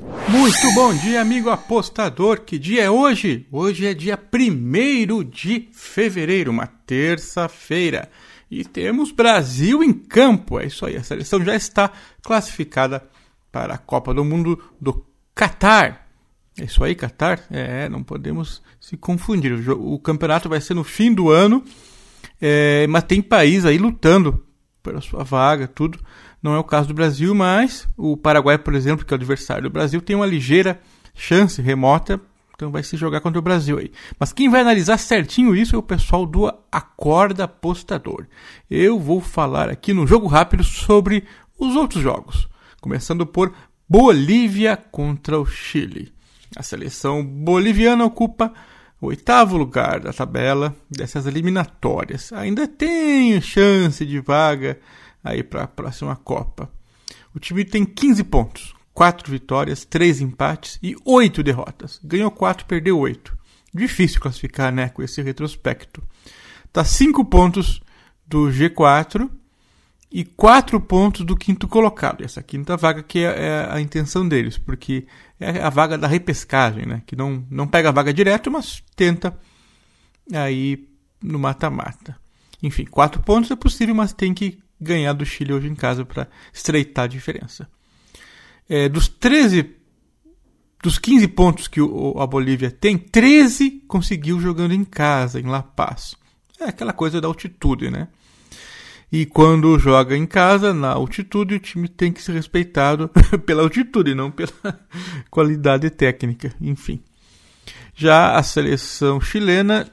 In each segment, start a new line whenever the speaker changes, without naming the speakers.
Muito bom dia, amigo apostador. Que dia é hoje? Hoje é dia 1 de fevereiro, uma terça-feira. E temos Brasil em campo. É isso aí, a seleção já está classificada para a Copa do Mundo do Catar. É isso aí, Catar? É, não podemos se confundir. O, o campeonato vai ser no fim do ano, é, mas tem país aí lutando pela sua vaga, tudo. Não é o caso do Brasil, mas o Paraguai, por exemplo, que é o adversário do Brasil, tem uma ligeira chance remota, então vai se jogar contra o Brasil aí. Mas quem vai analisar certinho isso é o pessoal do Acorda Apostador. Eu vou falar aqui no jogo rápido sobre os outros jogos, começando por Bolívia contra o Chile. A seleção boliviana ocupa o oitavo lugar da tabela dessas eliminatórias. Ainda tem chance de vaga aí para a próxima Copa. O time tem 15 pontos, 4 vitórias, 3 empates e 8 derrotas. Ganhou 4, perdeu 8. Difícil classificar né, com esse retrospecto. Está 5 pontos do G4 e 4 pontos do quinto colocado. Essa quinta vaga que é, é a intenção deles, porque é a vaga da repescagem, né? Que não, não pega a vaga direto, mas tenta aí no mata-mata. Enfim, 4 pontos é possível, mas tem que ganhar do Chile hoje em casa para estreitar a diferença. É, dos 13 dos 15 pontos que o, a Bolívia tem, 13 conseguiu jogando em casa, em La Paz. É aquela coisa da altitude, né? E quando joga em casa, na altitude, o time tem que ser respeitado pela altitude, não pela qualidade técnica. Enfim. Já a seleção chilena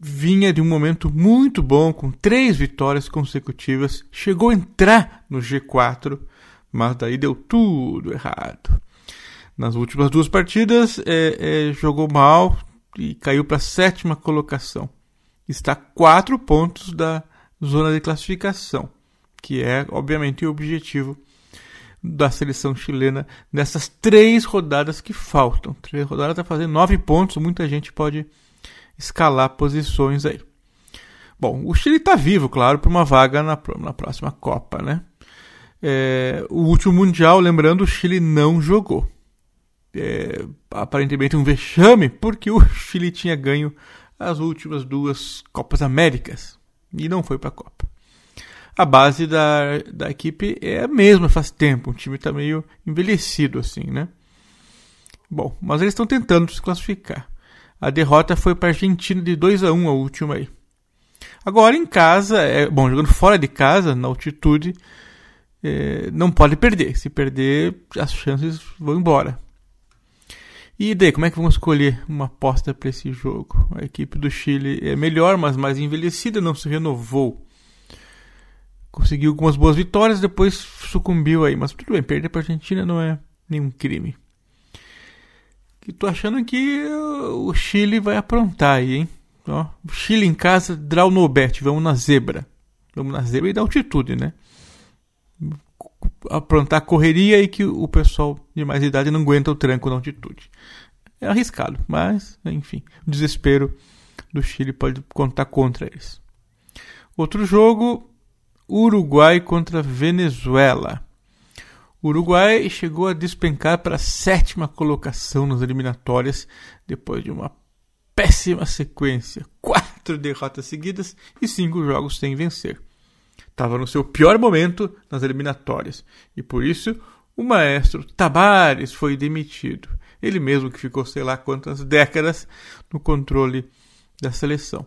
vinha de um momento muito bom, com três vitórias consecutivas, chegou a entrar no G4, mas daí deu tudo errado. Nas últimas duas partidas, é, é, jogou mal e caiu para a sétima colocação. Está a quatro pontos da zona de classificação, que é, obviamente, o objetivo da seleção chilena nessas três rodadas que faltam. Três rodadas para fazer nove pontos, muita gente pode escalar posições aí. Bom, o Chile está vivo, claro, para uma vaga na, na próxima Copa, né? É, o último Mundial, lembrando, o Chile não jogou. É, aparentemente um vexame, porque o Chile tinha ganho as últimas duas Copas Américas e não foi para a Copa. A base da, da equipe é a mesma faz tempo, o time está meio envelhecido assim, né? Bom, mas eles estão tentando se classificar. A derrota foi para a Argentina de 2 a 1 a última aí. Agora em casa, é, bom, jogando fora de casa, na altitude, é, não pode perder. Se perder, as chances vão embora. E daí, como é que vamos escolher uma aposta para esse jogo? A equipe do Chile é melhor, mas mais envelhecida, não se renovou. Conseguiu algumas boas vitórias, depois sucumbiu aí. Mas tudo bem, perder para a Argentina não é nenhum crime. E tô achando que o Chile vai aprontar aí, hein? Ó, Chile em casa, draw no bet, vamos na zebra. Vamos na zebra e da altitude, né? Aprontar correria e que o pessoal de mais idade não aguenta o tranco na altitude. É arriscado, mas, enfim, o desespero do Chile pode contar contra eles. Outro jogo, Uruguai contra Venezuela. O Uruguai chegou a despencar para a sétima colocação nas eliminatórias depois de uma péssima sequência, quatro derrotas seguidas e cinco jogos sem vencer. Estava no seu pior momento nas eliminatórias e por isso o maestro Tabares foi demitido. Ele mesmo que ficou sei lá quantas décadas no controle da seleção.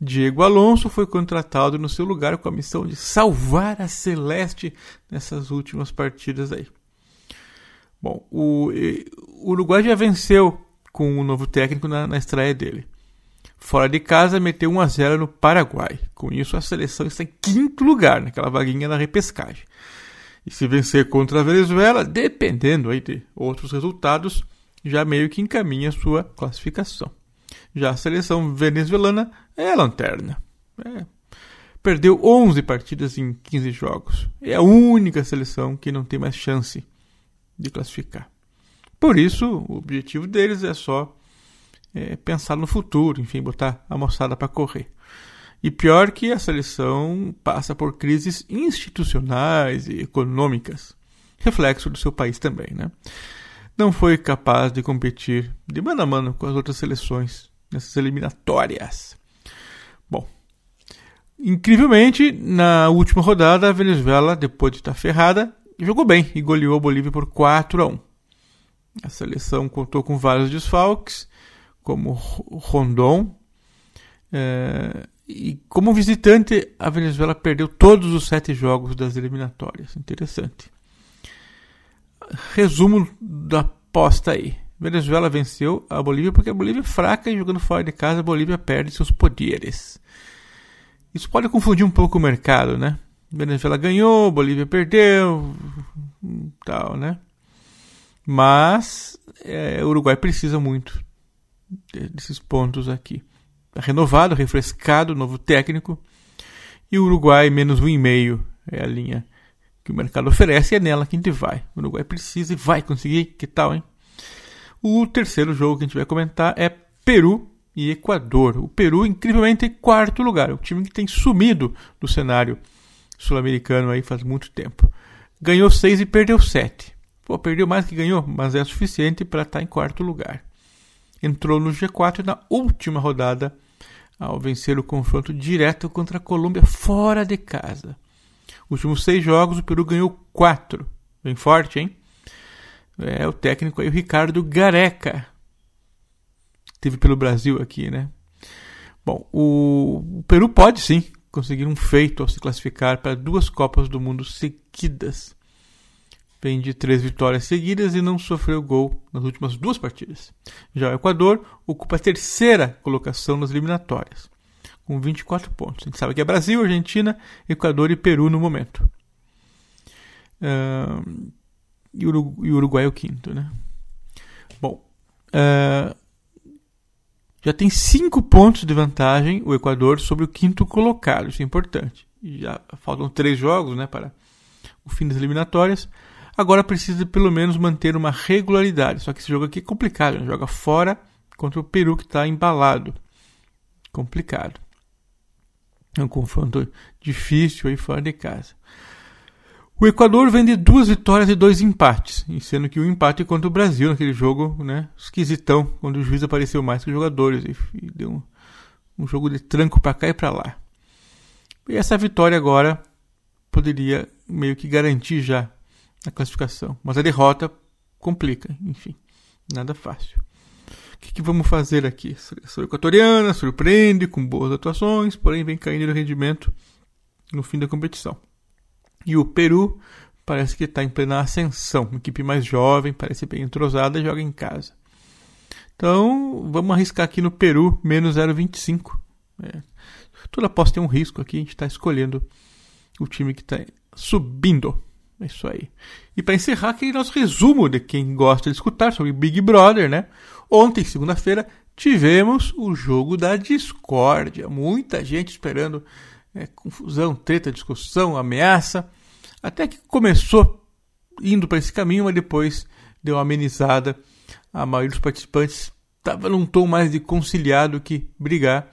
Diego Alonso foi contratado no seu lugar com a missão de salvar a Celeste nessas últimas partidas aí. Bom, o, o Uruguai já venceu com o novo técnico na, na estreia dele. Fora de casa, meteu 1 a 0 no Paraguai. Com isso, a seleção está em quinto lugar naquela vaguinha da repescagem. E se vencer contra a Venezuela, dependendo aí de outros resultados, já meio que encaminha sua classificação. Já a seleção venezuelana é lanterna. É. Perdeu 11 partidas em 15 jogos. É a única seleção que não tem mais chance de classificar. Por isso, o objetivo deles é só é, pensar no futuro, enfim, botar a moçada para correr. E pior que a seleção passa por crises institucionais e econômicas. reflexo do seu país também, né? Não foi capaz de competir de mano a mano com as outras seleções nessas eliminatórias. Bom, incrivelmente, na última rodada, a Venezuela, depois de estar ferrada, jogou bem e goleou a Bolívia por 4 a 1. A seleção contou com vários desfalques, como Rondon. É, e como visitante, a Venezuela perdeu todos os sete jogos das eliminatórias. Interessante. Resumo da aposta aí. Venezuela venceu a Bolívia porque a Bolívia é fraca e jogando fora de casa a Bolívia perde seus poderes. Isso pode confundir um pouco o mercado, né? Venezuela ganhou, Bolívia perdeu, tal, né? Mas é, o Uruguai precisa muito desses pontos aqui. Renovado, refrescado, novo técnico. E o Uruguai menos um e meio é a linha que o mercado oferece e é nela que a gente vai. O Uruguai precisa e vai conseguir. Que tal, hein? O terceiro jogo que a gente vai comentar é Peru e Equador. O Peru, incrivelmente, em quarto lugar. O time que tem sumido do cenário sul-americano aí faz muito tempo. Ganhou seis e perdeu sete. Pô, perdeu mais que ganhou, mas é suficiente para estar tá em quarto lugar. Entrou no G4 na última rodada ao vencer o confronto direto contra a Colômbia fora de casa. Últimos seis jogos, o Peru ganhou quatro. Bem forte, hein? É o técnico aí, o Ricardo Gareca. Teve pelo Brasil aqui, né? Bom, o, o Peru pode sim conseguir um feito ao se classificar para duas Copas do Mundo seguidas vem de três vitórias seguidas e não sofreu gol nas últimas duas partidas. Já o Equador ocupa a terceira colocação nas eliminatórias, com 24 pontos. A gente sabe que é Brasil, Argentina, Equador e Peru no momento. Uh, e, o Uruguai é o quinto, né? Bom, uh, já tem cinco pontos de vantagem o Equador sobre o quinto colocado, isso é importante. Já faltam três jogos né, para o fim das eliminatórias. Agora precisa pelo menos manter uma regularidade. Só que esse jogo aqui é complicado. Né? Joga fora contra o Peru que está embalado. Complicado. É um confronto difícil aí fora de casa. O Equador vem de duas vitórias e dois empates, sendo que o um empate contra o Brasil naquele jogo, né, esquisitão, quando o juiz apareceu mais que os jogadores e, e deu um, um jogo de tranco para cá e para lá. E essa vitória agora poderia meio que garantir já a classificação. Mas a derrota complica, enfim, nada fácil. O que, que vamos fazer aqui? A seleção equatoriana surpreende com boas atuações, porém vem caindo no rendimento no fim da competição. E o Peru parece que está em plena ascensão. Uma equipe mais jovem, parece bem entrosada, joga em casa. Então, vamos arriscar aqui no Peru, menos 0,25. É. Toda aposta tem um risco aqui, a gente está escolhendo o time que está subindo. É isso aí. E para encerrar, aquele nosso resumo de quem gosta de escutar sobre Big Brother, né? Ontem, segunda-feira, tivemos o jogo da discórdia. Muita gente esperando é, confusão, treta, discussão, ameaça. Até que começou indo para esse caminho, mas depois deu uma amenizada. A maioria dos participantes estava num tom mais de conciliar do que brigar.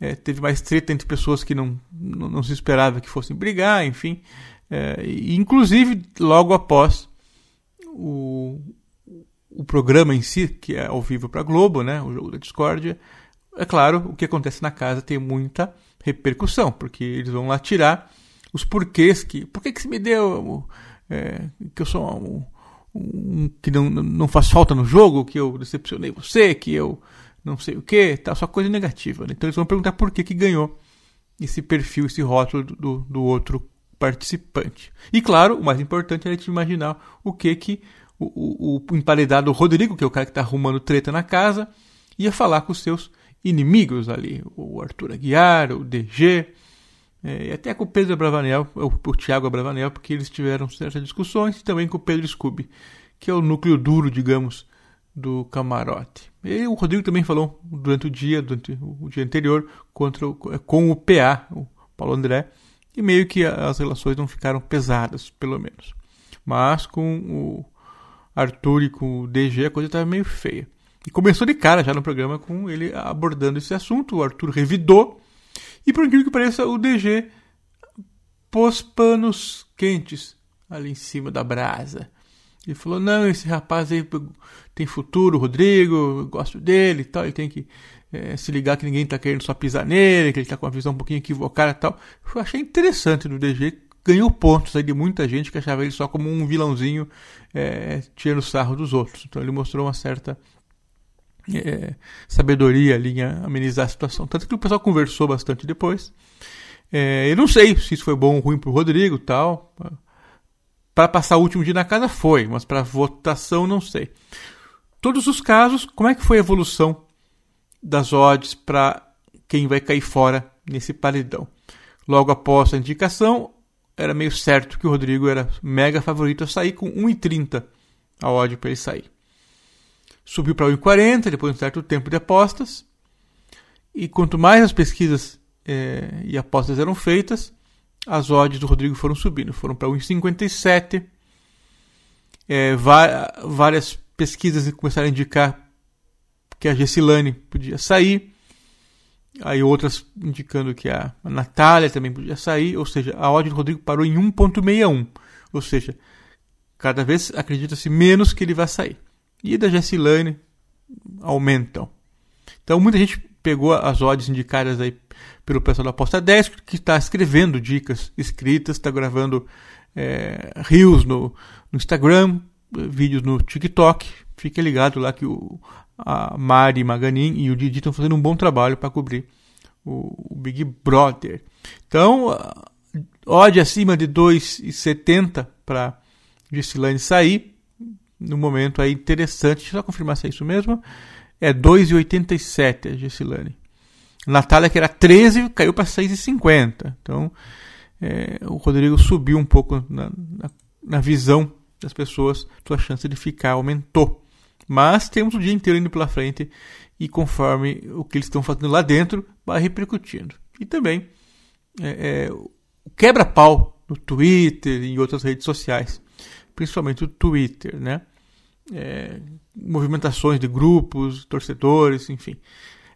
É, teve mais treta entre pessoas que não, não, não se esperava que fossem brigar, enfim. É, inclusive, logo após o, o programa em si, que é ao vivo para Globo, né, o jogo da discórdia, é claro, o que acontece na casa tem muita repercussão, porque eles vão lá tirar os porquês que. Por que, que você me deu. É, que eu sou um, um, que não, não faz falta no jogo, que eu decepcionei você, que eu não sei o que, tá, só coisa negativa. Né? Então eles vão perguntar por que, que ganhou esse perfil, esse rótulo do, do outro participante. E claro, o mais importante é a gente imaginar o que que o, o, o emparedado Rodrigo, que é o cara que está arrumando treta na casa, ia falar com os seus inimigos ali, o Arthur Aguiar, o DG, é, e até com o Pedro Bravanel, o, o Thiago Bravanel, porque eles tiveram certas discussões, e também com o Pedro Scooby, que é o núcleo duro, digamos, do camarote. E o Rodrigo também falou durante o dia, durante o dia anterior, contra o, com o PA, o Paulo André, e meio que as relações não ficaram pesadas, pelo menos. Mas com o Arthur e com o DG a coisa estava meio feia. E começou de cara já no programa com ele abordando esse assunto. O Arthur revidou. E por incrível que pareça, o DG pôs panos quentes ali em cima da brasa. Ele falou: Não, esse rapaz aí tem futuro, Rodrigo, gosto dele e tal, ele tem que é, se ligar que ninguém tá querendo só pisar nele, que ele tá com uma visão um pouquinho equivocada e tal. Eu achei interessante do DG, ganhou pontos aí de muita gente que achava ele só como um vilãozinho é, tirando sarro dos outros. Então ele mostrou uma certa é, sabedoria ali em amenizar a situação. Tanto que o pessoal conversou bastante depois. É, eu não sei se isso foi bom ou ruim pro Rodrigo tal. Para passar o último dia na casa foi, mas para votação não sei. Todos os casos, como é que foi a evolução das odds para quem vai cair fora nesse paredão? Logo após a indicação, era meio certo que o Rodrigo era mega favorito a sair com 1,30 a odd para ele sair. Subiu para 1,40 depois de um certo tempo de apostas. E quanto mais as pesquisas é, e apostas eram feitas, as odds do Rodrigo foram subindo. Foram para 1,57. É, várias pesquisas começaram a indicar que a Gessilane podia sair. Aí outras indicando que a Natália também podia sair. Ou seja, a odd do Rodrigo parou em 1,61. Ou seja, cada vez acredita-se menos que ele vai sair. E da Gessilane aumentam. Então muita gente pegou as odds indicadas aí pelo pessoal da Aposta 10, que está escrevendo dicas escritas, está gravando é, rios no, no Instagram, vídeos no TikTok. Fique ligado lá que o, a Mari Maganin e o Didi estão fazendo um bom trabalho para cobrir o, o, Big Brother. Então, odd acima de 2,70 para Gislane sair. No momento aí interessante, deixa eu só confirmar se é isso mesmo. É 2,87 a Gessilane. Natália, que era 13, caiu para 6,50. Então, é, o Rodrigo subiu um pouco na, na, na, visão das pessoas. Sua chance de ficar aumentou. Mas temos o dia inteiro indo pela frente e conforme o que eles estão fazendo lá dentro, vai repercutindo. E também é, é, o quebra-pau no Twitter e em outras redes sociais, principalmente o Twitter, né? É, movimentações de grupos, torcedores, enfim.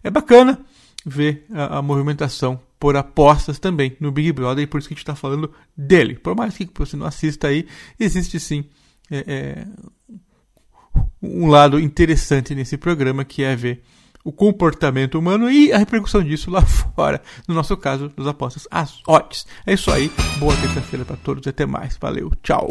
É bacana ver a, a, movimentação por apostas também no Big Brother e por isso que a gente está falando dele. Por mais que você não assista aí, existe sim é, é, um lado interessante nesse programa que é ver o comportamento humano e a repercussão disso lá fora. No nosso caso, das apostas, as odds. É isso aí. Boa terça-feira para todos e até mais. Valeu. Tchau.